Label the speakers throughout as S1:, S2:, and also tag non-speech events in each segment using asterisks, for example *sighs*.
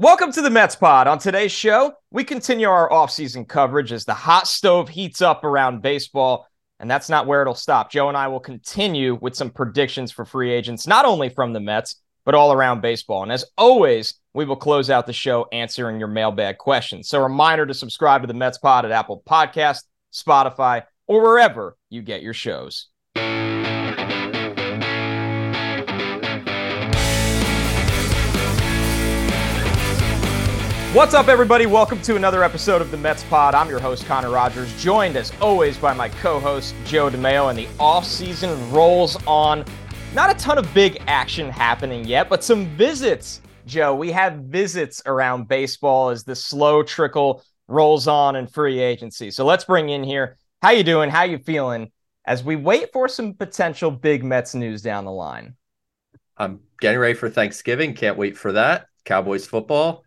S1: Welcome to the Mets Pod. On today's show, we continue our offseason coverage as the hot stove heats up around baseball, and that's not where it'll stop. Joe and I will continue with some predictions for free agents, not only from the Mets, but all around baseball. And as always, we will close out the show answering your mailbag questions. So, reminder to subscribe to the Mets Pod at Apple Podcast, Spotify, or wherever you get your shows. What's up, everybody? Welcome to another episode of the Mets Pod. I'm your host, Connor Rogers, joined as always by my co host, Joe DeMayo, and the offseason rolls on. Not a ton of big action happening yet, but some visits, Joe. We have visits around baseball as the slow trickle rolls on in free agency. So let's bring in here. How you doing? How you feeling as we wait for some potential big Mets news down the line?
S2: I'm getting ready for Thanksgiving. Can't wait for that. Cowboys football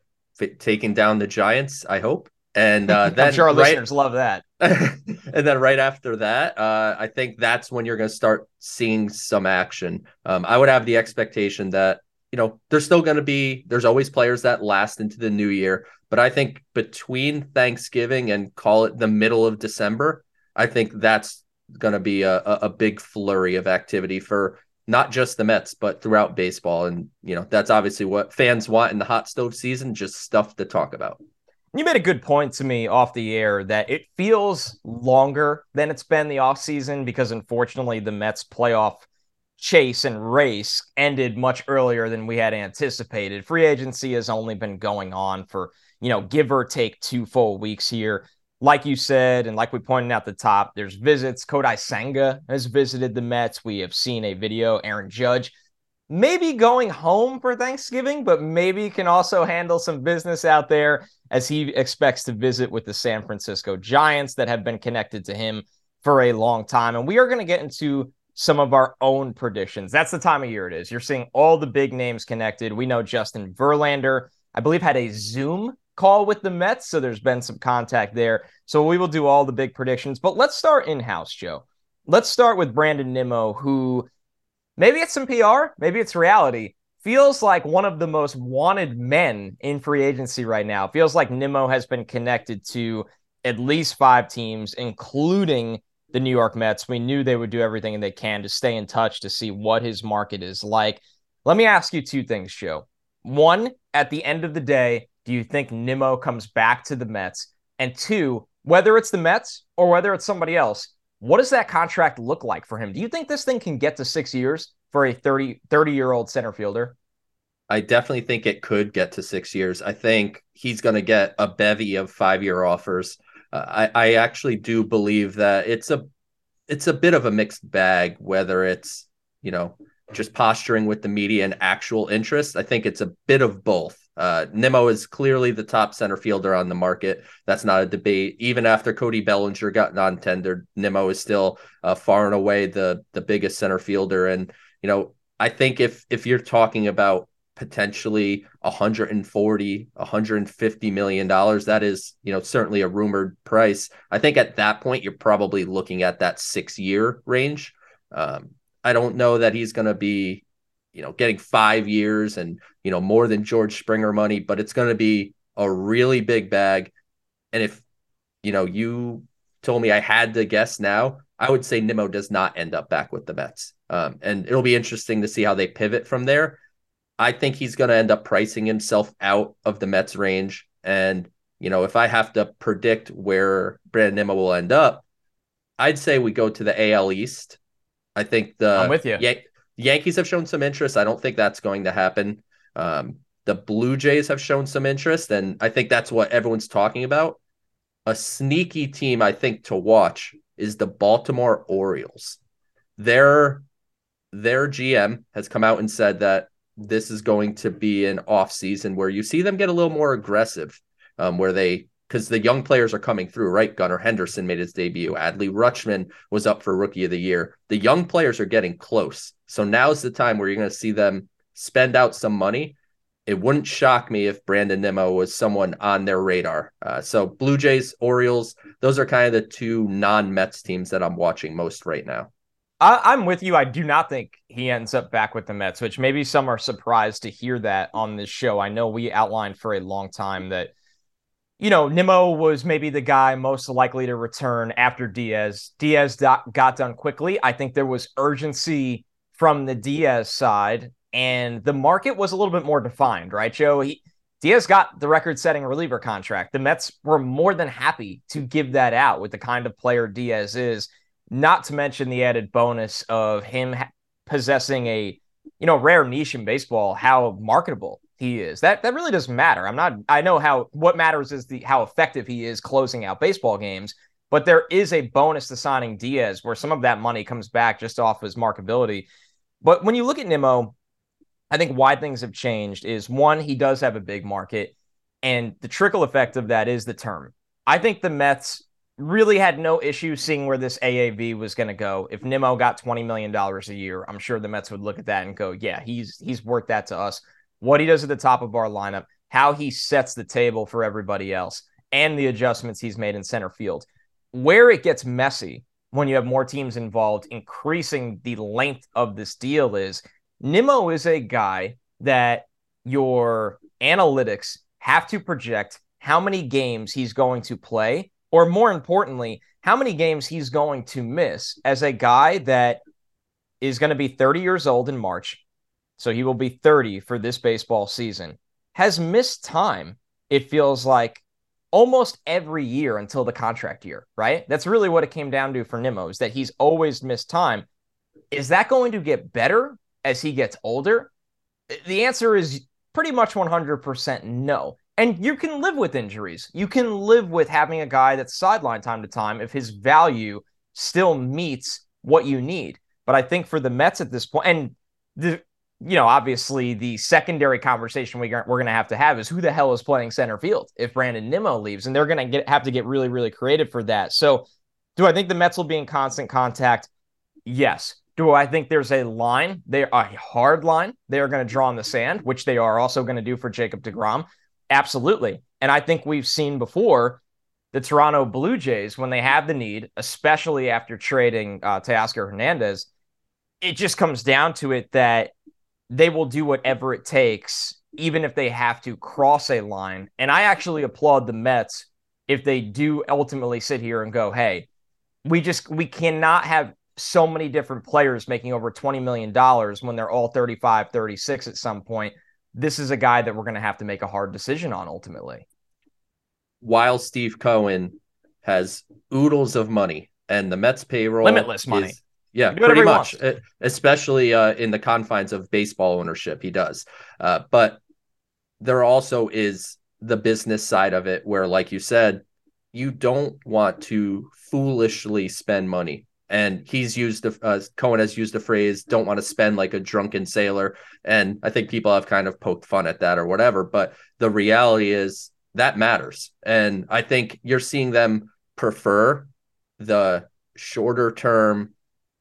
S2: taking down the Giants. I hope. And uh, *laughs* then
S1: I'm sure our right, listeners love that. *laughs*
S2: and then right after that, uh, I think that's when you're going to start seeing some action. Um, I would have the expectation that you know there's still going to be there's always players that last into the new year, but I think between Thanksgiving and call it the middle of December, I think that's going to be a, a big flurry of activity for not just the Mets, but throughout baseball. And, you know, that's obviously what fans want in the hot stove season, just stuff to talk about.
S1: You made a good point to me off the air that it feels longer than it's been the offseason because unfortunately the Mets playoff chase and race ended much earlier than we had anticipated. Free agency has only been going on for, you know, give or take two full weeks here like you said, and like we pointed out the top, there's visits. Kodai Senga has visited the Mets. We have seen a video. Aaron Judge maybe going home for Thanksgiving, but maybe can also handle some business out there as he expects to visit with the San Francisco Giants that have been connected to him for a long time. And we are going to get into some of our own predictions. That's the time of year it is. You're seeing all the big names connected. We know Justin Verlander, I believe, had a Zoom call with the Mets. So there's been some contact there. So we will do all the big predictions. But let's start in house, Joe. Let's start with Brandon Nimmo, who maybe it's some PR, maybe it's reality. Feels like one of the most wanted men in free agency right now. Feels like Nimmo has been connected to at least five teams, including the New York Mets. We knew they would do everything they can to stay in touch to see what his market is like. Let me ask you two things, Joe. One, at the end of the day, do you think Nimmo comes back to the Mets? And two, whether it's the Mets or whether it's somebody else, what does that contract look like for him? Do you think this thing can get to six years for a 30, 30 year old center fielder?
S2: I definitely think it could get to six years. I think he's going to get a bevy of five year offers. Uh, I, I actually do believe that it's a it's a bit of a mixed bag whether it's you know just posturing with the media and actual interest. I think it's a bit of both. Uh, Nimmo is clearly the top center fielder on the market. That's not a debate. Even after Cody Bellinger got non-tendered, Nimmo is still uh, far and away the the biggest center fielder. And you know, I think if if you're talking about potentially 140 150 million dollars that is you know certainly a rumored price i think at that point you're probably looking at that six year range um, i don't know that he's going to be you know, getting five years and, you know, more than George Springer money, but it's going to be a really big bag. And if, you know, you told me I had to guess now, I would say Nimmo does not end up back with the Mets. Um, and it'll be interesting to see how they pivot from there. I think he's going to end up pricing himself out of the Mets range. And, you know, if I have to predict where Brandon Nimmo will end up, I'd say we go to the AL East. I think the
S1: I'm with you.
S2: The Yankees have shown some interest. I don't think that's going to happen. Um, the Blue Jays have shown some interest, and I think that's what everyone's talking about. A sneaky team, I think, to watch is the Baltimore Orioles. Their their GM has come out and said that this is going to be an off season where you see them get a little more aggressive, um, where they because the young players are coming through, right? Gunnar Henderson made his debut. Adley Rutschman was up for Rookie of the Year. The young players are getting close. So now's the time where you're going to see them spend out some money. It wouldn't shock me if Brandon Nimmo was someone on their radar. Uh, so Blue Jays, Orioles, those are kind of the two non-Mets teams that I'm watching most right now.
S1: I, am with you. I do not think he ends up back with the Mets, which maybe some are surprised to hear that on this show. I know we outlined for a long time that, you know, Nimmo was maybe the guy most likely to return after Diaz. Diaz got done quickly. I think there was urgency from the Diaz side, and the market was a little bit more defined, right, Joe? He, Diaz got the record setting reliever contract. The Mets were more than happy to give that out with the kind of player Diaz is not to mention the added bonus of him possessing a you know rare niche in baseball how marketable he is that that really doesn't matter i'm not i know how what matters is the how effective he is closing out baseball games but there is a bonus to signing diaz where some of that money comes back just off his markability. but when you look at nimmo i think why things have changed is one he does have a big market and the trickle effect of that is the term i think the mets really had no issue seeing where this AAV was going to go. If Nimmo got $20 million a year, I'm sure the Mets would look at that and go, yeah, he's he's worth that to us. What he does at the top of our lineup, how he sets the table for everybody else, and the adjustments he's made in center field. Where it gets messy when you have more teams involved, increasing the length of this deal is Nimmo is a guy that your analytics have to project how many games he's going to play or more importantly, how many games he's going to miss as a guy that is going to be 30 years old in March. So he will be 30 for this baseball season. Has missed time, it feels like almost every year until the contract year, right? That's really what it came down to for Nimmo is that he's always missed time. Is that going to get better as he gets older? The answer is pretty much 100% no. And you can live with injuries. You can live with having a guy that's sidelined time to time if his value still meets what you need. But I think for the Mets at this point, and the you know, obviously the secondary conversation we we're going to have to have is who the hell is playing center field if Brandon Nimmo leaves, and they're going to have to get really really creative for that. So, do I think the Mets will be in constant contact? Yes. Do I think there's a line? They a hard line. They are going to draw in the sand, which they are also going to do for Jacob DeGrom. Absolutely. And I think we've seen before the Toronto Blue Jays, when they have the need, especially after trading uh, Teoscar Hernandez, it just comes down to it that they will do whatever it takes, even if they have to cross a line. And I actually applaud the Mets if they do ultimately sit here and go, hey, we just we cannot have so many different players making over $20 million when they're all 35, 36 at some point this is a guy that we're going to have to make a hard decision on ultimately.
S2: While Steve Cohen has oodles of money and the Mets payroll
S1: limitless money.
S2: Yeah, pretty much, especially uh, in the confines of baseball ownership, he does. Uh, but there also is the business side of it where, like you said, you don't want to foolishly spend money and he's used the uh, Cohen has used the phrase "don't want to spend like a drunken sailor," and I think people have kind of poked fun at that or whatever. But the reality is that matters, and I think you're seeing them prefer the shorter term,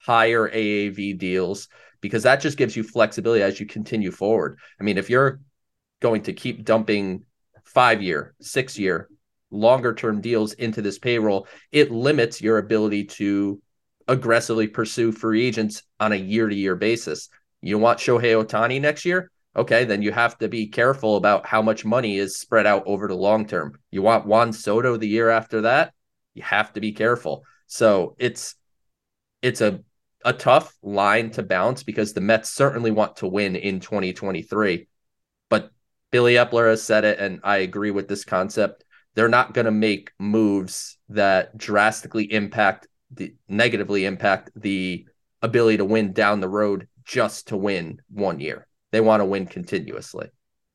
S2: higher AAV deals because that just gives you flexibility as you continue forward. I mean, if you're going to keep dumping five year, six year, longer term deals into this payroll, it limits your ability to aggressively pursue free agents on a year to year basis. You want Shohei Ohtani next year? Okay, then you have to be careful about how much money is spread out over the long term. You want Juan Soto the year after that? You have to be careful. So it's it's a a tough line to bounce because the Mets certainly want to win in 2023. But Billy Eppler has said it, and I agree with this concept. They're not going to make moves that drastically impact the negatively impact the ability to win down the road just to win one year. They want to win continuously.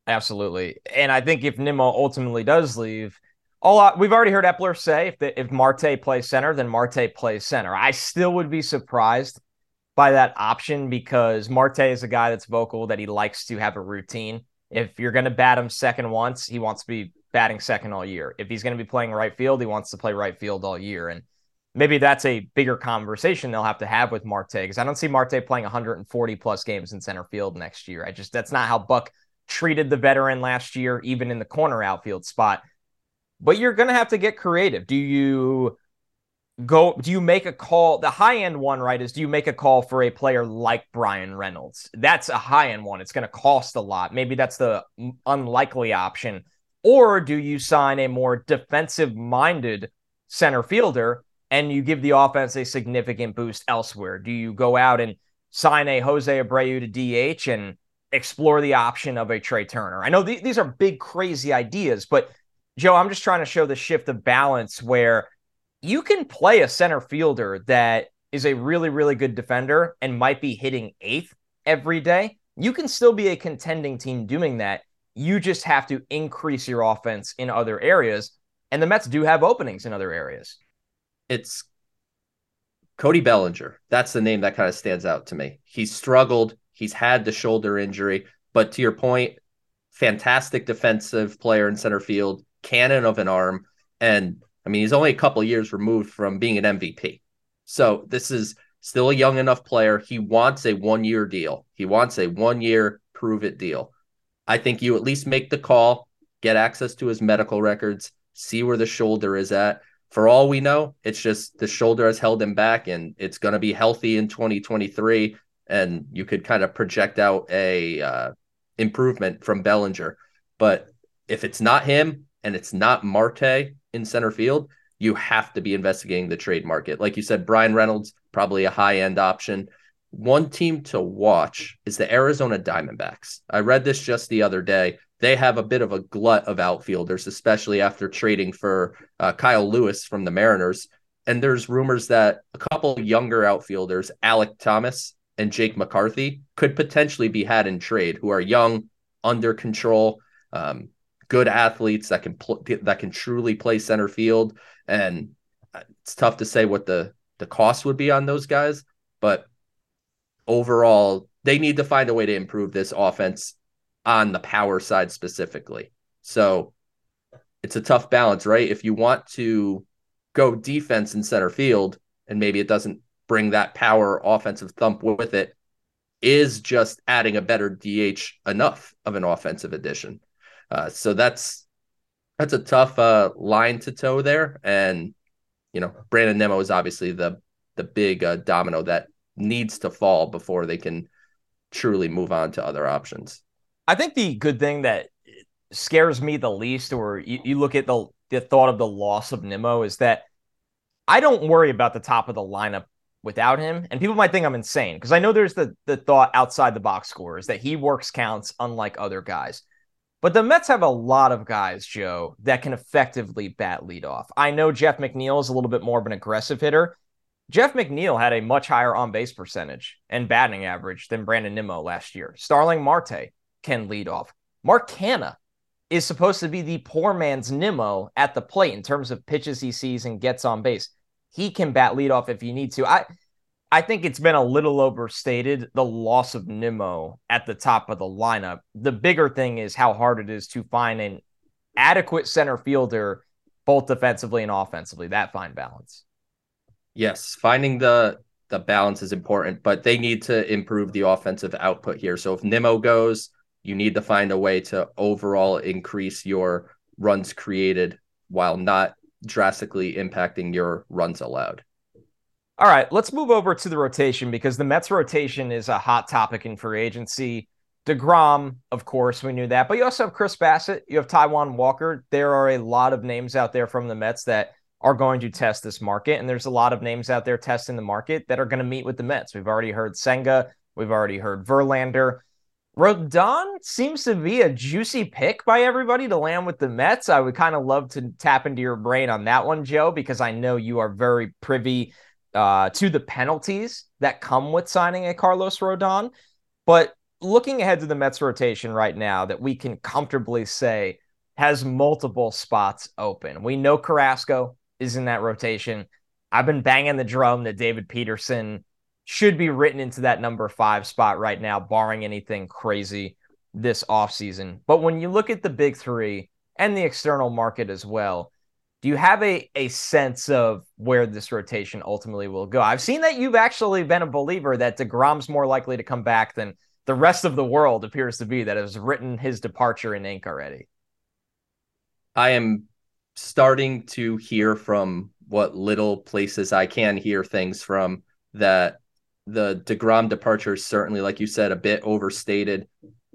S1: Absolutely. And I think if Nimmo ultimately does leave, all we've already heard Eppler say if the, if Marte plays center, then Marte plays center. I still would be surprised by that option because Marte is a guy that's vocal that he likes to have a routine. If you're going to bat him second once, he wants to be batting second all year. If he's going to be playing right field, he wants to play right field all year. And maybe that's a bigger conversation they'll have to have with Marte because I don't see Marte playing 140 plus games in center field next year. I just that's not how Buck treated the veteran last year, even in the corner outfield spot. But you're going to have to get creative. Do you go do you make a call? The high end one right is do you make a call for a player like Bryan Reynolds? That's a high end one. It's going to cost a lot. Maybe that's the unlikely option. Or do you sign a more defensive minded center fielder and you give the offense a significant boost elsewhere? Do you go out and sign a Jose Abreu to DH and explore the option of a Trea Turner? I know th- these are big crazy ideas but Joe I'm just trying to show the shift of balance where you can play a center fielder that is a really, really good defender and might be hitting eighth every day. You can still be a contending team doing that. You just have to increase your offense in other areas. And the Mets do have openings in other areas.
S2: It's Cody Bellinger. That's the name that kind of stands out to me. He's struggled. He's had the shoulder injury. But to your point, fantastic defensive player in center field, cannon of an arm. And I mean, he's only a couple years removed from being an MVP. So this is still a young enough player. He wants a one year deal. He wants a one year prove it deal. I think you at least make the call, get access to his medical records, see where the shoulder is at. For all we know, it's just the shoulder has held him back and it's going to be healthy in 2023. And you could kind of project out a uh, improvement from Bellinger. But if it's not him and it's not Marte in center field, you have to be investigating the trade market. Like you said, Bryan Reynolds, probably a high end option. One team to watch is the Arizona Diamondbacks. I read this just the other day. They have a bit of a glut of outfielders, especially after trading for uh, Kyle Lewis from the Mariners. And there's rumors that a couple younger outfielders, Alek Thomas and Jake McCarthy, could potentially be had in trade, who are young, under control. Um, good athletes that can pl- that can truly play center field. And it's tough to say what the the cost would be on those guys but overall they need to find a way to improve this offense on the power side specifically. So it's a tough balance right? If you want to go defense in center field and maybe it doesn't bring that power offensive thump with it is just adding a better DH enough of an offensive addition uh, so that's that's a tough uh, line to toe there, and you know Brandon Nimmo is obviously the the big uh, domino that needs to fall before they can truly move on to other options.
S1: I think the good thing that scares me the least, or you, you look at the the thought of the loss of Nimmo, is that I don't worry about the top of the lineup without him. And people might think I'm insane because I know there's the the thought outside the box score is that he works counts unlike other guys. But the Mets have a lot of guys, Joe, that can effectively bat leadoff. I know Jeff McNeil is a little bit more of an aggressive hitter. Jeff McNeil had a much higher on base percentage and batting average than Brandon Nimmo last year. Starling Marte can lead off. Mark Canha is supposed to be the poor man's Nimmo at the plate in terms of pitches he sees and gets on base. He can bat leadoff if you need to. I I think it's been a little overstated the loss of Nimmo at the top of the lineup. The bigger thing is how hard it is to find an adequate center fielder, both defensively and offensively. That fine balance.
S2: Yes, finding the the balance is important, but they need to improve the offensive output here. So if Nimmo goes, you need to find a way to overall increase your runs created while not drastically impacting your runs allowed.
S1: All right, let's move over to the rotation because the Mets rotation is a hot topic in free agency. DeGrom, of course, we knew that, but you also have Chris Bassitt, you have Taijuan Walker. There are a lot of names out there from the Mets that are going to test this market, and there's a lot of names out there testing the market that are going to meet with the Mets. We've already heard Senga, we've already heard Verlander. Rodon seems to be a juicy pick by everybody to land with the Mets. I would kind of love to tap into your brain on that one, Joe, because I know you are very privy uh, to the penalties that come with signing a Carlos Rodon. But looking ahead to the Mets rotation right now, that we can comfortably say has multiple spots open. We know Carrasco is in that rotation. I've been banging the drum that David Peterson should be written into that number five spot right now, barring anything crazy this offseason. But when you look at the big three and the external market as well, do you have a, a sense of where this rotation ultimately will go? I've seen that you've actually been a believer that DeGrom's more likely to come back than the rest of the world appears to be that has written his departure in ink already.
S2: I am starting to hear from what little places I can hear things from that the DeGrom departure is certainly, like you said, a bit overstated.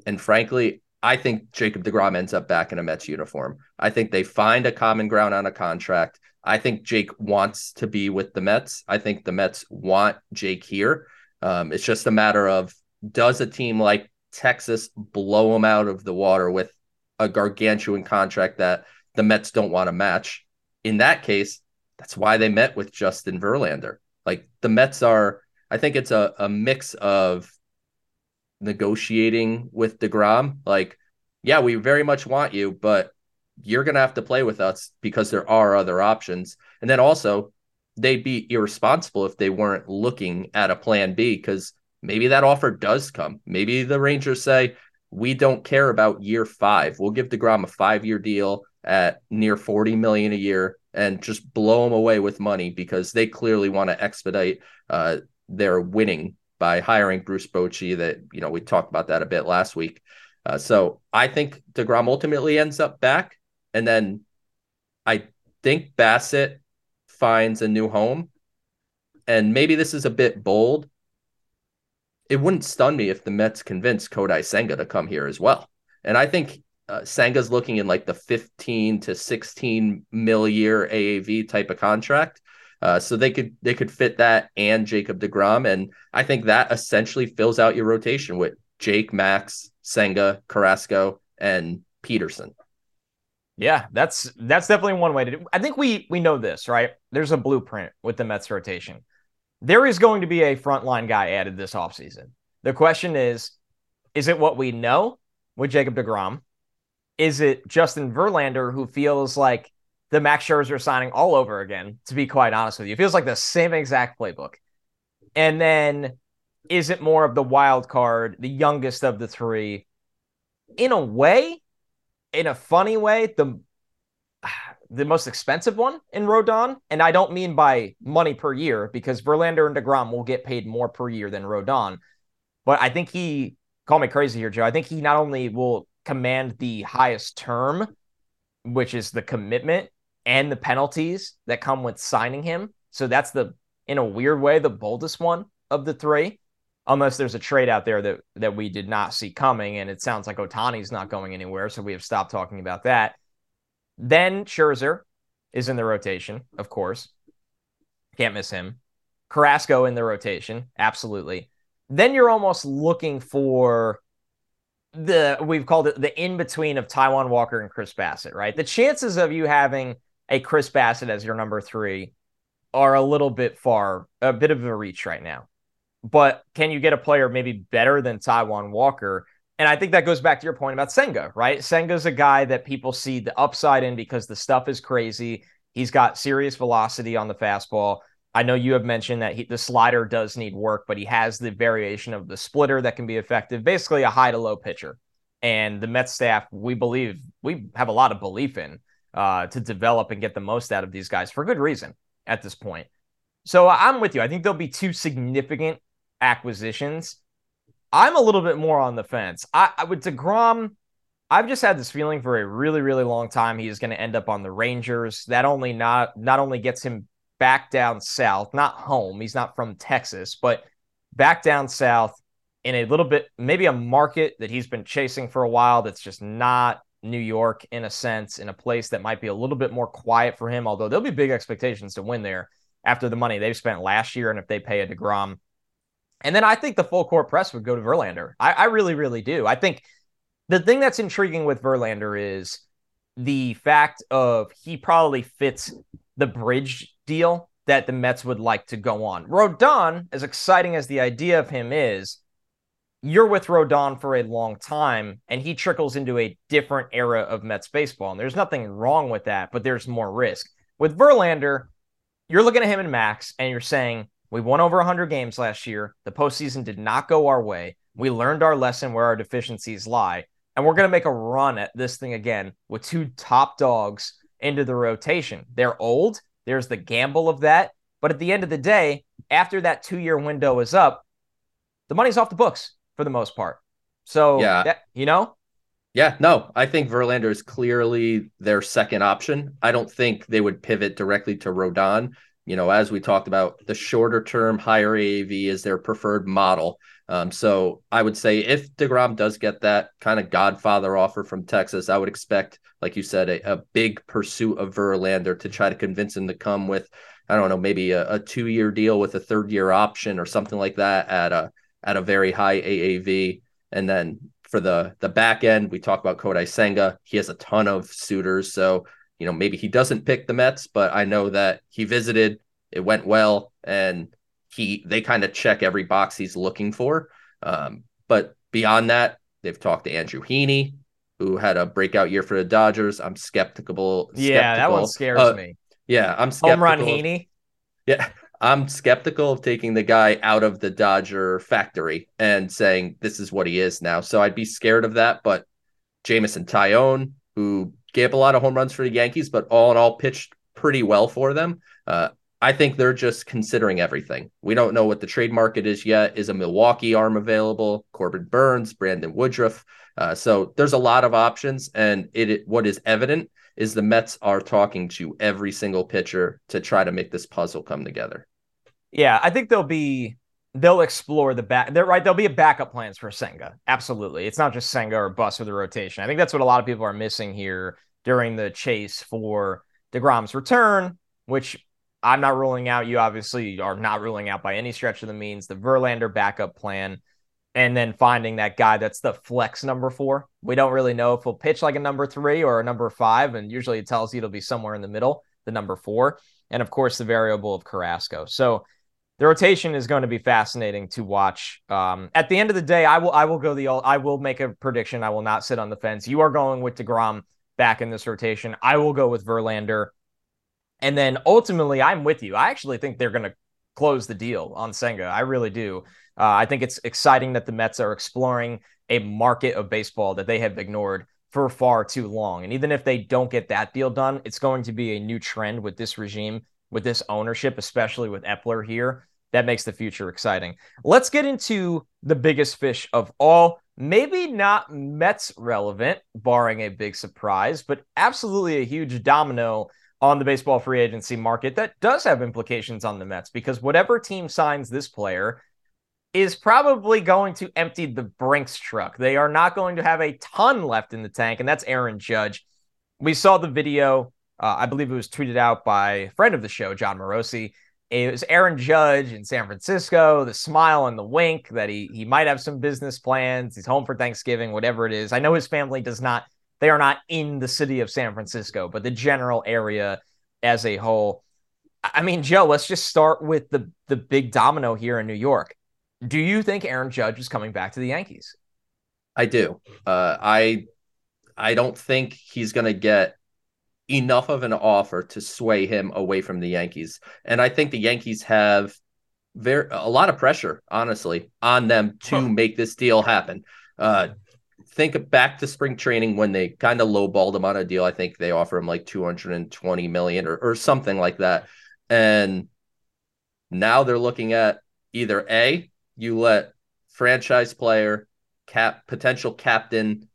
S2: And frankly, I think Jacob DeGrom ends up back in a Mets uniform. I think they find a common ground on a contract. I think Jake wants to be with the Mets. I think the Mets want Jake here. Um, it's just a matter of does a team like Texas blow him out of the water with a gargantuan contract that the Mets don't want to match? In that case, that's why they met with Justin Verlander. Like the Mets are, I think it's a, a mix of negotiating with DeGrom. Like, yeah, we very much want you, but you're going to have to play with us because there are other options. And then also, they'd be irresponsible if they weren't looking at a plan B because maybe that offer does come. Maybe the Rangers say, we don't care about year five. We'll give DeGrom a five year deal at near 40 million a year and just blow them away with money because they clearly want to expedite uh, their winning by hiring Bruce Bochy that, you know, we talked about that a bit last week. Uh, so I think DeGrom ultimately ends up back. And then I think Bassitt finds a new home. And maybe this is a bit bold. It wouldn't stun me if the Mets convinced Kodai Senga to come here as well. And I think uh, Senga's looking in like the 15 to 16 mil year AAV type of contract. Uh, so they could they could fit that and Jacob DeGrom, and I think that essentially fills out your rotation with Jake, Max, Senga, Carrasco, and Peterson.
S1: Yeah, that's that's definitely one way to do. I think we we know this, right? There's a blueprint with the Mets rotation. There is going to be a frontline guy added this offseason. The question is, is it what we know with Jacob DeGrom? Is it Justin Verlander who feels like the Max Scherzer signing all over again, to be quite honest with you? It feels like the same exact playbook. And then is it more of the wild card, the youngest of the three? In a way, in a funny way, the *sighs* the most expensive one in Rodon. And I don't mean by money per year because Verlander and DeGrom will get paid more per year than Rodon. But I think he, call me crazy here, Joe. I think he not only will command the highest term, which is the commitment and the penalties that come with signing him. So that's the, in a weird way, the boldest one of the three, unless there's a trade out there that that we did not see coming, and it sounds like Ohtani's not going anywhere, so we have stopped talking about that. Then Scherzer is in the rotation, of course. Can't miss him. Carrasco in the rotation, absolutely. Then you're almost looking for the we've called it the in between of Taijuan Walker and Chris Bassitt, right? The chances of you having a Chris Bassitt as your number three are a little bit far, a bit of a reach right now. But can you get a player maybe better than Taijuan Walker? And I think that goes back to your point about Senga, right? Senga's a guy that people see the upside in because the stuff is crazy. He's got serious velocity on the fastball. I know you have mentioned that he, the slider does need work, but he has the variation of the splitter that can be effective. Basically, a high to low pitcher. And the Mets staff, we believe, we have a lot of belief in uh, to develop and get the most out of these guys for good reason at this point. So I'm with you. I think there'll be two significant acquisitions. I'm a little bit more on the fence. I, I with Degrom, I've just had this feeling for a really, really long time he is going to end up on the Rangers. That only not not only gets him back down south, not home. He's not from Texas, but back down south in a little bit, maybe a market that he's been chasing for a while that's just not New York in a sense, in a place that might be a little bit more quiet for him, although there'll be big expectations to win there after the money they've spent last year and if they pay a DeGrom. And then I think the full court press would go to Verlander. I, I really, really do. I think the thing that's intriguing with Verlander is the fact of he probably fits the bridge deal that the Mets would like to go on. Rodon, as exciting as the idea of him is, you're with Rodon for a long time, and he trickles into a different era of Mets baseball. And there's nothing wrong with that, but there's more risk. With Verlander, you're looking at him and Max, and you're saying, We won over 100 games last year. The postseason did not go our way. We learned our lesson where our deficiencies lie. And we're going to make a run at this thing again with two top dogs into the rotation. They're old, there's the gamble of that. But at the end of the day, after that two year window is up, the money's off the books for the most part. So, yeah, that, you know?
S2: Yeah, no, I think Verlander is clearly their second option. I don't think they would pivot directly to Rodon. You know, as we talked about, the shorter term higher AAV is their preferred model. Um, so I would say if DeGrom does get that kind of godfather offer from Texas, I would expect, like you said, a, a big pursuit of Verlander to try to convince him to come with, I don't know, maybe a, a two year deal with a third year option or something like that at a at a very high AAV. And then for the the back end, we talk about Kodai Senga. He has a ton of suitors, so you know maybe he doesn't pick the Mets, but I know that he visited, it went well, and he they kind of check every box he's looking for. Um, but beyond that, they've talked to Andrew Heaney, who had a breakout year for the Dodgers. I'm skeptical.
S1: skeptical. Yeah, that one scares uh, me.
S2: Yeah, I'm skeptical.
S1: Home run Heaney.
S2: Yeah, I'm skeptical of taking the guy out of the Dodger factory and saying this is what he is now. So I'd be scared of that. But Jameson Taillon, who gave up a lot of home runs for the Yankees, but all in all pitched pretty well for them. Uh, I think they're just considering everything. We don't know what the trade market is yet. Is a Milwaukee arm available? Corbin Burnes, Brandon Woodruff. Uh, so there's a lot of options, and it, it what is evident is the Mets are talking to every single pitcher to try to make this puzzle come together.
S1: Yeah, I think they'll be they'll explore the back. They're right. There'll be a backup plans for Senga. Absolutely, it's not just Senga or Bus with the rotation. I think that's what a lot of people are missing here during the chase for Degrom's return, which I'm not ruling out. You obviously are not ruling out by any stretch of the means the Verlander backup plan, and then finding that guy that's the flex number four. We don't really know if he'll pitch like a number three or a number five, and usually it tells you it'll be somewhere in the middle, the number four, and of course the variable of Carrasco. So the rotation is going to be fascinating to watch. Um, at the end of the day, I will I will go the I will make a prediction. I will not sit on the fence. You are going with Degrom back in this rotation. I will go with Verlander. And then ultimately, I'm with you. I actually think they're going to close the deal on Senga. I really do. Uh, I think it's exciting that the Mets are exploring a market of baseball that they have ignored for far too long. And even if they don't get that deal done, it's going to be a new trend with this regime, with this ownership, especially with Eppler here. That makes the future exciting. Let's get into the biggest fish of all. Maybe not Mets relevant, barring a big surprise, but absolutely a huge domino on the baseball free agency market that does have implications on the Mets because whatever team signs this player is probably going to empty the Brinks truck. They are not going to have a ton left in the tank, and that's Aaron Judge. We saw the video. Uh, I believe it was tweeted out by a friend of the show, Jon Morosi. It was Aaron Judge in San Francisco, the smile and the wink that he he might have some business plans. He's home for Thanksgiving, whatever it is. I know his family does not they are not in the city of San Francisco, but the general area as a whole. I mean, Joe, let's just start with the the big domino here in New York. Do you think Aaron Judge is coming back to the Yankees?
S2: I do. Uh, I I don't think he's going to get enough of an offer to sway him away from the Yankees, and I think the Yankees have very a lot of pressure, honestly, on them to huh. make this deal happen. Uh, think back to spring training when they kind of lowballed him on a deal. I think they offer him like 220 million or, or something like that. And now they're looking at either A, you let franchise player, cap potential captain,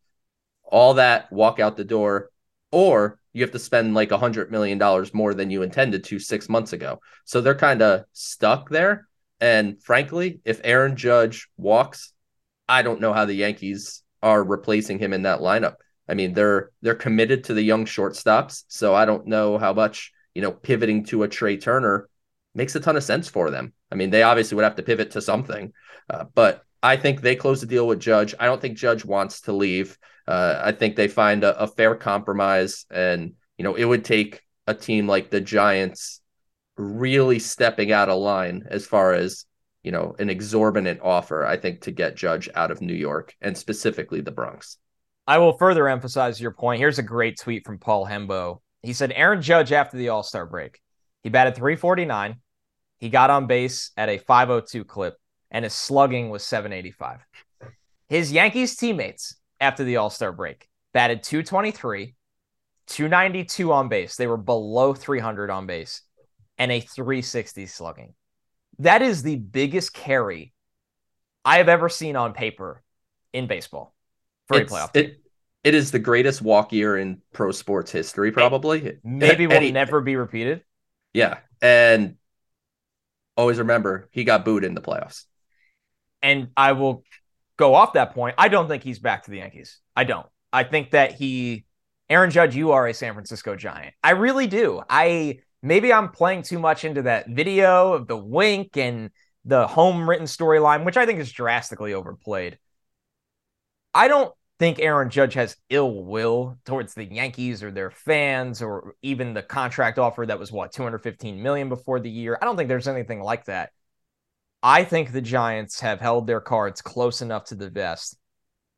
S2: all that walk out the door, or you have to spend like a hundred million dollars more than you intended to six months ago. So they're kind of stuck there. And frankly, if Aaron Judge walks, I don't know how the Yankees are replacing him in that lineup. I mean, they're they're committed to the young shortstops, so I don't know how much you know pivoting to a Trea Turner makes a ton of sense for them. I mean, they obviously would have to pivot to something, uh, but I think they close the deal with Judge. I don't think Judge wants to leave. Uh, I think they find a, a fair compromise, and you know, it would take a team like the Giants really stepping out of line as far as you know, an exorbitant offer, I think, to get Judge out of New York and specifically the Bronx.
S1: I will further emphasize your point. Here's a great tweet from Paul Hembo. He said Aaron Judge after the All Star break, he batted 349. He got on base at a 502 clip, and his slugging was 785. His Yankees teammates after the All Star break batted 223, 292 on base. They were below 300 on base, and a 360 slugging. That is the biggest carry I have ever seen on paper in baseball for
S2: it's,
S1: a playoff.
S2: It, It is the greatest walk year in pro sports history, probably.
S1: Maybe will never be repeated.
S2: Yeah. And always remember he got booed in the playoffs.
S1: And I will go off that point. I don't think he's back to the Yankees. I don't. I think that he Aaron Judge, you are a San Francisco Giant. I really do. I maybe I'm playing too much into that video of the wink and the home written storyline, which I think is drastically overplayed. I don't think Aaron Judge has ill will towards the Yankees or their fans or even the contract offer that was what 215 million before the year. I don't think there's anything like that. I think the Giants have held their cards close enough to the vest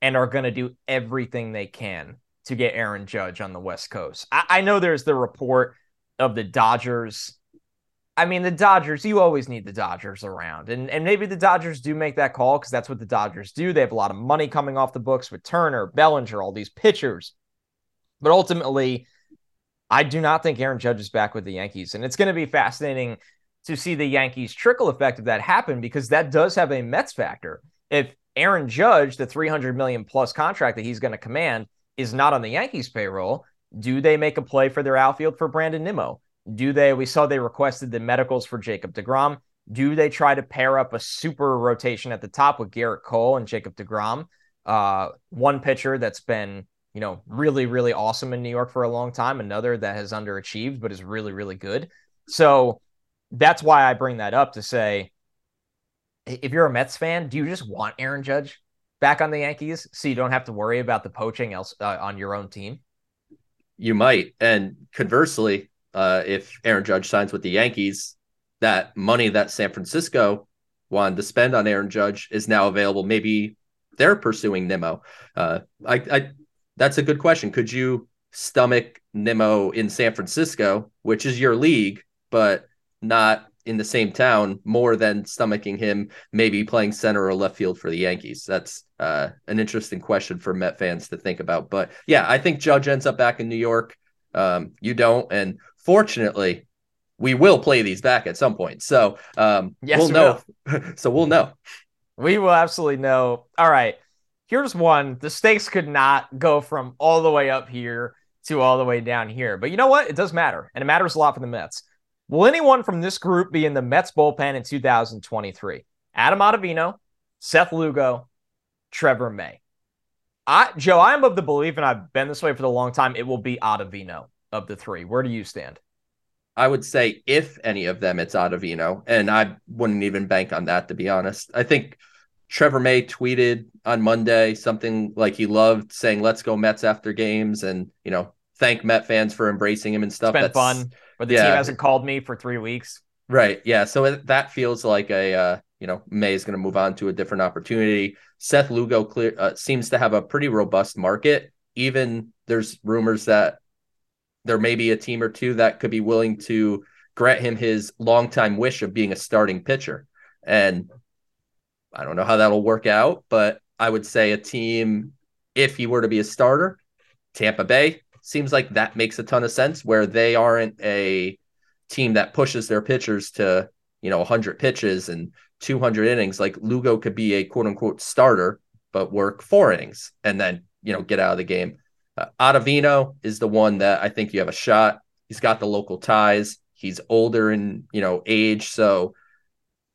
S1: and are going to do everything they can to get Aaron Judge on the West Coast. I, I know there's the report of the Dodgers. I mean, the Dodgers, you always need the Dodgers around. And, and maybe the Dodgers do make that call because that's what the Dodgers do. They have a lot of money coming off the books with Turner, Bellinger, all these pitchers. But ultimately, I do not think Aaron Judge is back with the Yankees. And it's going to be fascinating to see the Yankees trickle effect of that happen because that does have a Mets factor. If Aaron Judge, the 300 million plus contract that he's going to command, is not on the Yankees payroll, do they make a play for their outfield for Brandon Nimmo? Do they? We saw they requested the medicals for Jacob DeGrom. Do they try to pair up a super rotation at the top with Gerrit Cole and Jacob DeGrom? Uh, one pitcher that's been, you know, really, really awesome in New York for a long time. Another that has underachieved, but is really, really good. So that's why I bring that up to say, if you're a Mets fan, do you just want Aaron Judge back on the Yankees so you don't have to worry about the poaching else uh, on your own team?
S2: You might. And conversely, uh, if Aaron Judge signs with the Yankees, that money that San Francisco wanted to spend on Aaron Judge is now available. Maybe they're pursuing Nimmo. Uh, I, I, that's a good question. Could you stomach Nimmo in San Francisco, which is your league, but not in the same town more than stomaching him maybe playing center or left field for the Yankees? That's uh, an interesting question for Met fans to think about. But yeah, I think Judge ends up back in New York. Um, you don't, and fortunately, we will play these back at some point. So um, yes, we'll we know. *laughs* so we'll know.
S1: We will absolutely know. All right. Here's one. The stakes could not go from all the way up here to all the way down here. But you know what? It does matter. And it matters a lot for the Mets. Will anyone from this group be in the Mets bullpen in 2023? Adam Ottavino, Seth Lugo, Trevor May. I, Joe, I'm of the belief, and I've been this way for a long time, it will be Ottavino of the three. Where do you stand?
S2: I would say if any of them, it's Ottavino, and I wouldn't even bank on that to be honest. I think Trevor May tweeted on Monday something like he loved saying "Let's go Mets" after games, and you know, thank Met fans for embracing him and stuff.
S1: It's been That's fun but the yeah. team hasn't called me for three weeks.
S2: Right. Yeah. So that feels like a uh, you know May is going to move on to a different opportunity. Seth Lugo clear uh, seems to have a pretty robust market. Even there's rumors that there may be a team or two that could be willing to grant him his longtime wish of being a starting pitcher. And I don't know how that'll work out, but I would say a team, if he were to be a starter, Tampa Bay, seems like that makes a ton of sense where they aren't a team that pushes their pitchers to, you know, 100 pitches and 200 innings. Like Lugo could be a quote unquote starter, but work four innings and then, you know, get out of the game. Uh, Ottavino is the one that I think you have a shot. He's got the local ties. He's older in, you know, age. So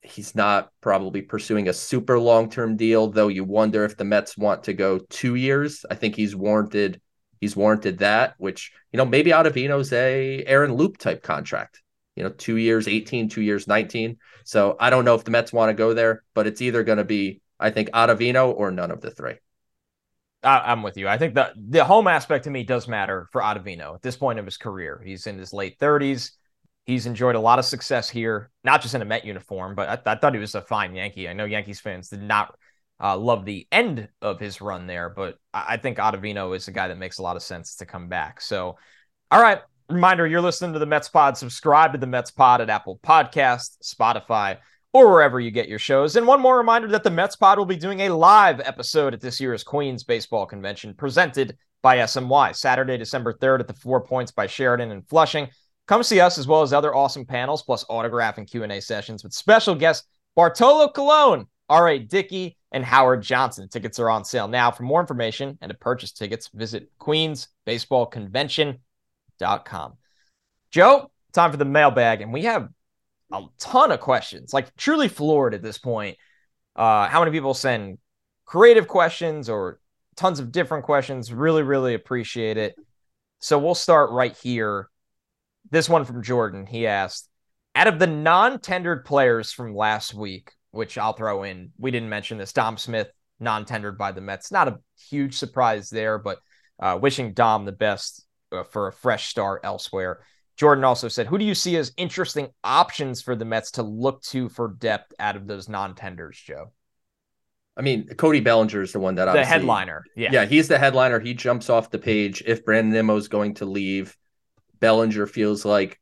S2: he's not probably pursuing a super long term deal, though you wonder if the Mets want to go two years. I think he's warranted He's warranted that, which, you know, maybe Ottavino's a Aaron Loup type contract, you know, two years, 18, two years, 19. So I don't know if the Mets want to go there, but it's either going to be, I think, Ottavino or none of the three.
S1: I, am with you. I think the the home aspect to me does matter for Ottavino at this point of his career. He's in his late 30s. He's enjoyed a lot of success here, not just in a Met uniform, but I, I thought he was a fine Yankee. I know Yankees fans did not uh, love the end of his run there, but I think Ottavino is a guy that makes a lot of sense to come back. So, all right. Reminder you're listening to the Mets Pod. Subscribe to the Mets Pod at Apple Podcast, Spotify, or wherever you get your shows. And one more reminder that the Mets Pod will be doing a live episode at this year's Queens Baseball Convention presented by SNY, Saturday, December 3rd at the Four Points by Sheraton and Flushing. Come see us as well as other awesome panels, plus autograph and Q&A sessions with special guest Bartolo Colon R.A. Dickey, and Howard Johnson. Tickets are on sale now. For more information and to purchase tickets, visit queensbaseballconvention.com. Joe, time for the mailbag, and we have a ton of questions, like truly floored at this point. Uh, how many people send creative questions or tons of different questions? Really, really appreciate it. So we'll start right here. This one from Jordan. He asked, out of the non-tendered players from last week, which I'll throw in, we didn't mention this. Dom Smith, non-tendered by the Mets. Not a huge surprise there, but uh, wishing Dom the best uh, for a fresh start elsewhere. Jordan also said, "Who do you see as interesting options for the Mets to look to for depth out of those non-tenders, Joe?"
S2: I mean, Cody Bellinger is the one that
S1: the headliner. Yeah,
S2: yeah, he's the headliner. He jumps off the page. If Brandon Nimmo is going to leave, Bellinger feels like,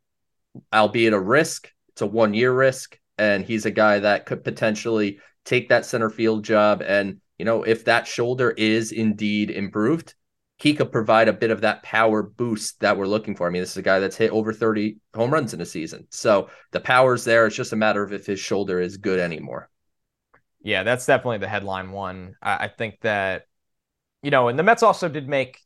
S2: albeit a risk, it's a one-year risk, and he's a guy that could potentially take that center field job. And you know, if that shoulder is indeed improved, he could provide a bit of that power boost that we're looking for. I mean, this is a guy that's hit over 30 home runs in a season. So the power's there. It's just a matter of if his shoulder is good anymore.
S1: Yeah, that's definitely the headline one. I, I think that, you know, and the Mets also did make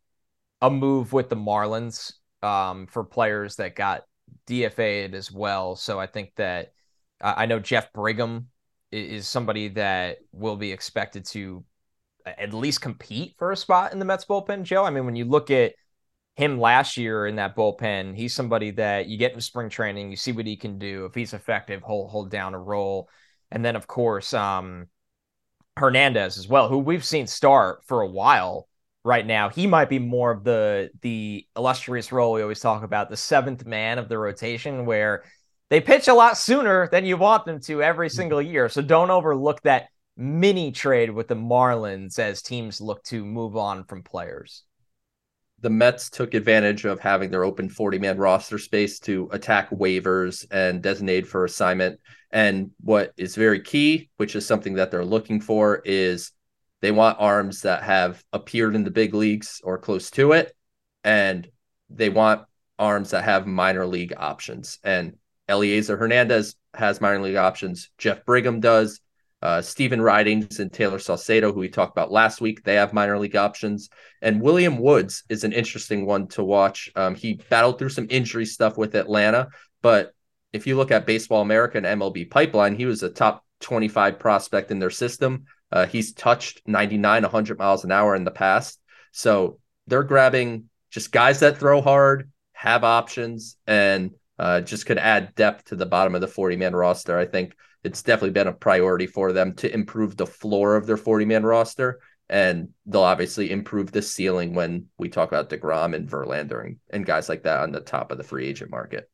S1: a move with the Marlins um, for players that got DFA'd as well. So I think that I know Jeff Brigham is somebody that will be expected to at least compete for a spot in the Mets bullpen, Joe. I mean, when you look at him last year in that bullpen, he's somebody that you get in spring training, you see what he can do. If he's effective, hold hold down a role. And then of course, um, Hernandez as well, who we've seen start for a while right now. He might be more of the the illustrious role we always talk about, the seventh man of the rotation, where they pitch a lot sooner than you want them to every mm-hmm. single year. So don't overlook that mini trade with the Marlins as teams look to move on from players.
S2: The Mets took advantage of having their open 40 man roster space to attack waivers and designate for assignment. And what is very key, which is something that they're looking for, is they want arms that have appeared in the big leagues or close to it. And they want arms that have minor league options. And Elieser Hernandez has minor league options. Jeff Brigham does. Uh, Stephen Ridings and Taylor Saucedo, who we talked about last week, they have minor league options. And William Woods is an interesting one to watch. Um, he battled through some injury stuff with Atlanta, but if you look at Baseball America and MLB Pipeline, he was a top 25 prospect in their system. Uh, he's touched 99, 100 miles an hour in the past. So they're grabbing just guys that throw hard, have options, and uh, just could add depth to the bottom of the 40 man roster. I think it's definitely been a priority for them to improve the floor of their 40 man roster. And they'll obviously improve the ceiling when we talk about DeGrom and Verlander and, and guys like that on the top of the free agent market.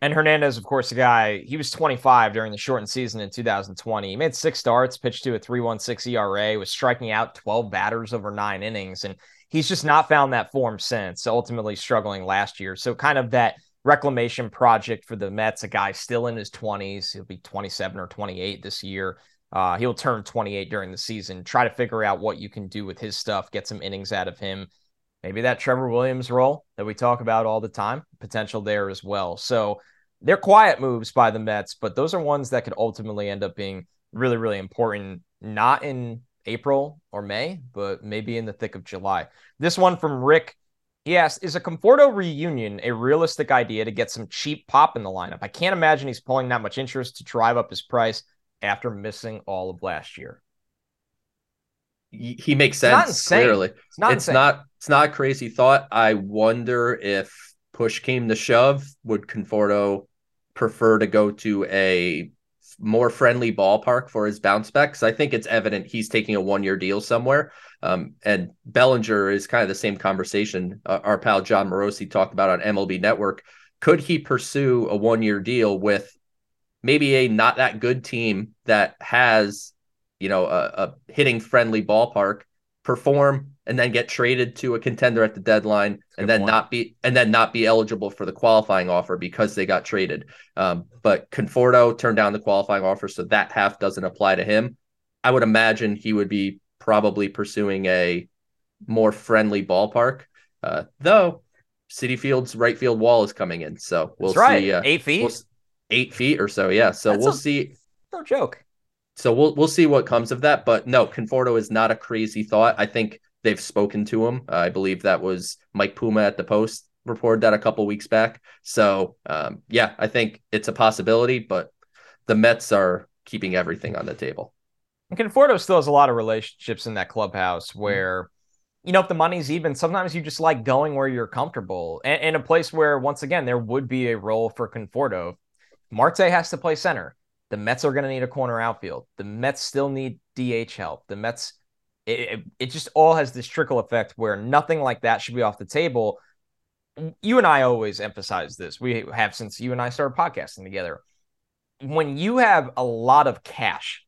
S1: And Hernandez, of course, the guy, he was 25 during the shortened season in 2020. He made six starts, pitched to a 316 ERA, was striking out 12 batters over nine innings. And he's just not found that form since, ultimately struggling last year. So, kind of that reclamation project for the Mets. A guy still in his 20s. He'll be 27 or 28 this year. Uh, he'll turn 28 during the season. Try to figure out what you can do with his stuff, get some innings out of him. Maybe that Trevor Williams role that we talk about all the time, potential there as well. So they're quiet moves by the Mets, but those are ones that could ultimately end up being really, really important, not in April or May, but maybe in the thick of July. This one from Rick he asked, is a Conforto reunion a realistic idea to get some cheap pop in the lineup? I can't imagine he's pulling that much interest to drive up his price after missing all of last year.
S2: He makes sense. It's clearly, it's not. It's insane. not. It's not a crazy thought. I wonder if push came to shove, would Conforto prefer to go to a more friendly ballpark for his bounce back? Because I think it's evident he's taking a one year deal somewhere. Um, and Bellinger is kind of the same conversation uh, our pal Jon Morosi talked about on MLB Network. Could he pursue a one year deal with maybe a not that good team that has, you know, a, a hitting friendly ballpark, perform and then get traded to a contender at the deadline and then point. not be and then not be eligible for the qualifying offer because they got traded. Um, but Conforto turned down the qualifying offer, so that half doesn't apply to him. I would imagine he would be probably pursuing a more friendly ballpark. Uh, though Citi Field's right field wall is coming in, so we'll
S1: That's
S2: see.
S1: Right. Uh, eight feet, we'll,
S2: eight feet or so. Yeah, so That's we'll a, see.
S1: No joke.
S2: so we'll we'll see what comes of that. But no, Conforto is not a crazy thought. I think they've spoken to him. Uh, I believe that was Mike Puma at the Post reported that a couple weeks back. So um, yeah, I think it's a possibility, but the Mets are keeping everything on the table.
S1: And Conforto still has a lot of relationships in that clubhouse where, you know, if the money's even, sometimes you just like going where you're comfortable and, and a place where, once again, there would be a role for Conforto. Marte has to play center. The Mets are going to need a corner outfield. The Mets still need DH help. The Mets, it, it, it just all has this trickle effect where nothing like that should be off the table. You and I always emphasize this. We have since you and I started podcasting together. When you have a lot of cash,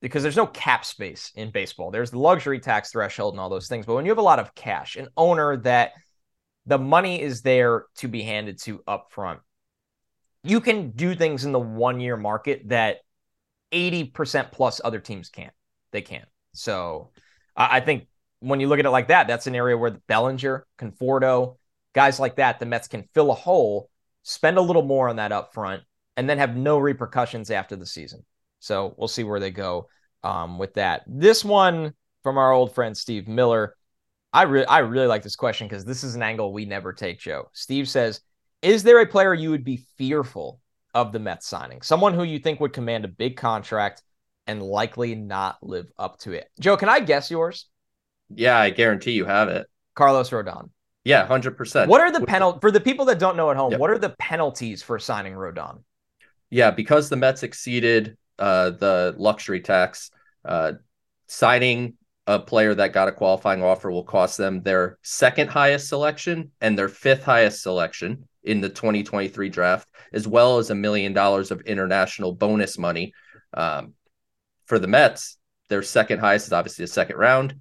S1: because there's no cap space in baseball, there's the luxury tax threshold and all those things. But when you have a lot of cash, an owner that the money is there to be handed to upfront, you can do things in the one year market that 80% plus other teams can't. They can't. So I think when you look at it like that, that's an area where the Bellinger, Conforto, guys like that, the Mets can fill a hole, spend a little more on that up front, and then have no repercussions after the season. So we'll see where they go um, with that. This one from our old friend Steve Miller. I really I really like this question because this is an angle we never take, Joe. Steve says, is there a player you would be fearful of the Mets signing? Someone who you think would command a big contract and likely not live up to it. Joe, can I guess yours?
S2: Yeah, I guarantee you have it.
S1: Carlos Rodon.
S2: Yeah, hundred percent.
S1: What are the penalty for the people that don't know at home? Yep. What are the penalties for signing Rodon?
S2: Yeah, because the Mets exceeded uh, the luxury tax, uh, signing a player that got a qualifying offer will cost them their second highest selection and their fifth highest selection in the 2023 draft, as well as a million dollars of international bonus money. Um, for the Mets, their second highest is obviously the second round.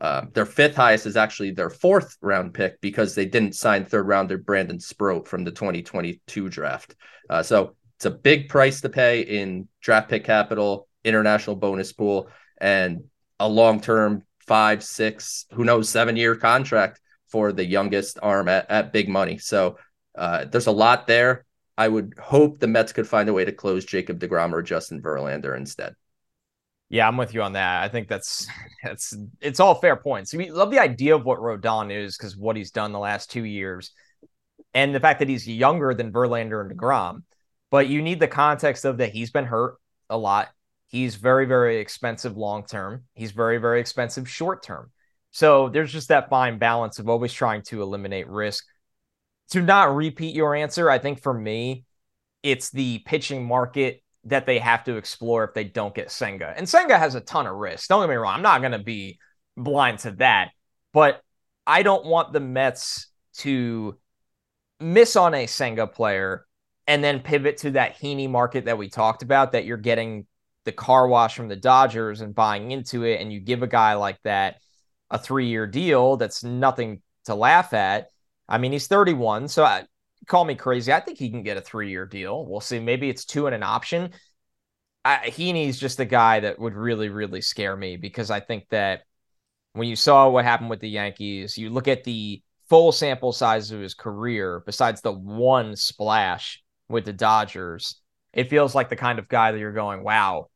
S2: Uh, their fifth highest is actually their fourth round pick because they didn't sign third rounder Brandon Sproat from the 2022 draft. Uh, so it's a big price to pay in draft pick capital, international bonus pool, and a long term five, six, who knows, seven year contract for the youngest arm at, at big money. So uh, there's a lot there. I would hope the Mets could find a way to close Jacob DeGrom or Justin Verlander instead.
S1: Yeah, I'm with you on that. I think that's *laughs* that's it's all fair points. We love the idea of what Rodon is because what he's done the last two years, and the fact that he's younger than Verlander and Degrom. But you need the context of that he's been hurt a lot. He's very very expensive long term. He's very very expensive short term. So there's just that fine balance of always trying to eliminate risk to not repeat your answer, I think for me, it's the pitching market that they have to explore if they don't get Senga. And Senga has a ton of risk. Don't get me wrong. I'm not going to be blind to that. But I don't want the Mets to miss on a Senga player and then pivot to that Heaney market that we talked about that you're getting the car wash from the Dodgers and buying into it. And you give a guy like that a three year deal that's nothing to laugh at. I mean, he's 31, so I, call me crazy. I think he can get a three year deal. We'll see. Maybe it's two and an option. I, Heaney's just a guy that would really, really scare me because I think that when you saw what happened with the Yankees, you look at the full sample size of his career, besides the one splash with the Dodgers, it feels like the kind of guy that you're going, wow,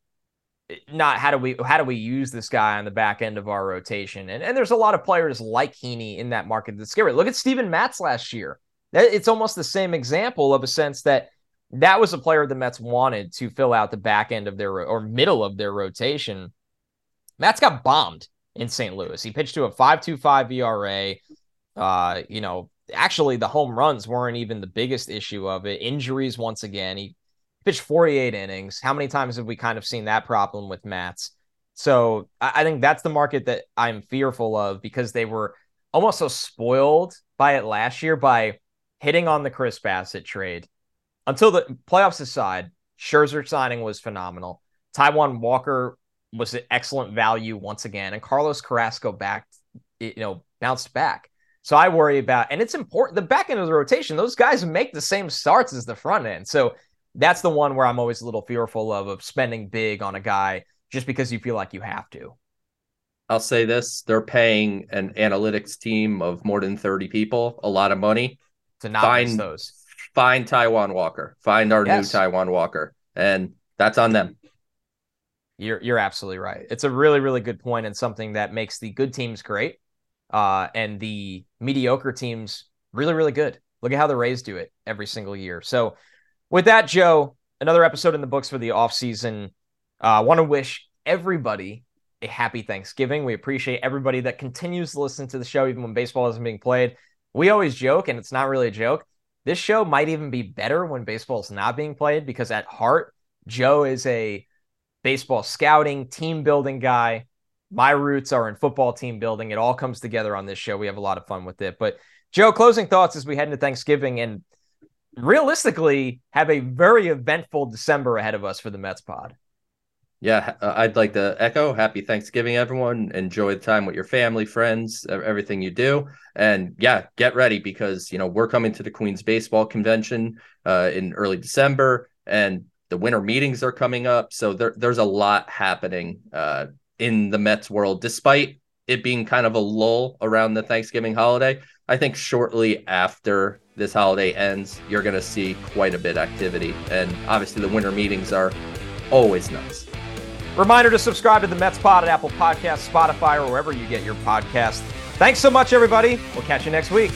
S1: not how do we how do we use this guy on the back end of our rotation? And and there's a lot of players like Heaney in that market that's scary. Look at Steven Matz last year. It's almost the same example of a sense that that was a player the Mets wanted to fill out the back end of their or middle of their rotation. Matz got bombed in St. Louis. He pitched to a 5.25 ERA. Uh, you know, actually the home runs weren't even the biggest issue of it. Injuries once again. He pitched 48 innings. How many times have we kind of seen that problem with Matz? So I think that's the market that I'm fearful of because they were almost so spoiled by it last year by hitting on the Chris Bassitt trade. Until the playoffs aside, Scherzer signing was phenomenal. Taijuan Walker was an excellent value once again, and Carlos Carrasco back, you know, bounced back. So I worry about, and it's important. The back end of the rotation, those guys make the same starts as the front end. So that's the one where I'm always a little fearful of of spending big on a guy just because you feel like you have to.
S2: I'll say this: they're paying an analytics team of more than 30 people a lot of money
S1: to not find miss those.
S2: Find Taijuan Walker. Find our yes. new Taijuan Walker, and that's on them.
S1: You're you're absolutely right. It's a really really good point and something that makes the good teams great, uh, and the mediocre teams really really good. Look at how the Rays do it every single year. So, with that, Joe, another episode in the books for the off season. I uh, want to wish everybody a happy Thanksgiving. We appreciate everybody that continues to listen to the show even when baseball isn't being played. We always joke, and it's not really a joke. This show might even be better when baseball is not being played because at heart, Joe is a baseball scouting, team building guy. My roots are in football team building. It all comes together on this show. We have a lot of fun with it. But Joe, closing thoughts as we head into Thanksgiving and realistically have a very eventful December ahead of us for the Mets pod.
S2: Yeah, uh, I'd like to echo happy Thanksgiving, everyone. Enjoy the time with your family, friends, everything you do. And yeah, get ready because, you know, we're coming to the Queens Baseball Convention uh, in early December. And the winter meetings are coming up. So there, there's a lot happening uh, in the Mets world, despite it being kind of a lull around the Thanksgiving holiday. I think shortly after this holiday ends, you're going to see quite a bit activity. And obviously, the winter meetings are always nice.
S1: Reminder to subscribe to the Mets Pod at Apple Podcasts, Spotify, or wherever you get your podcast. Thanks so much, everybody. We'll catch you next week.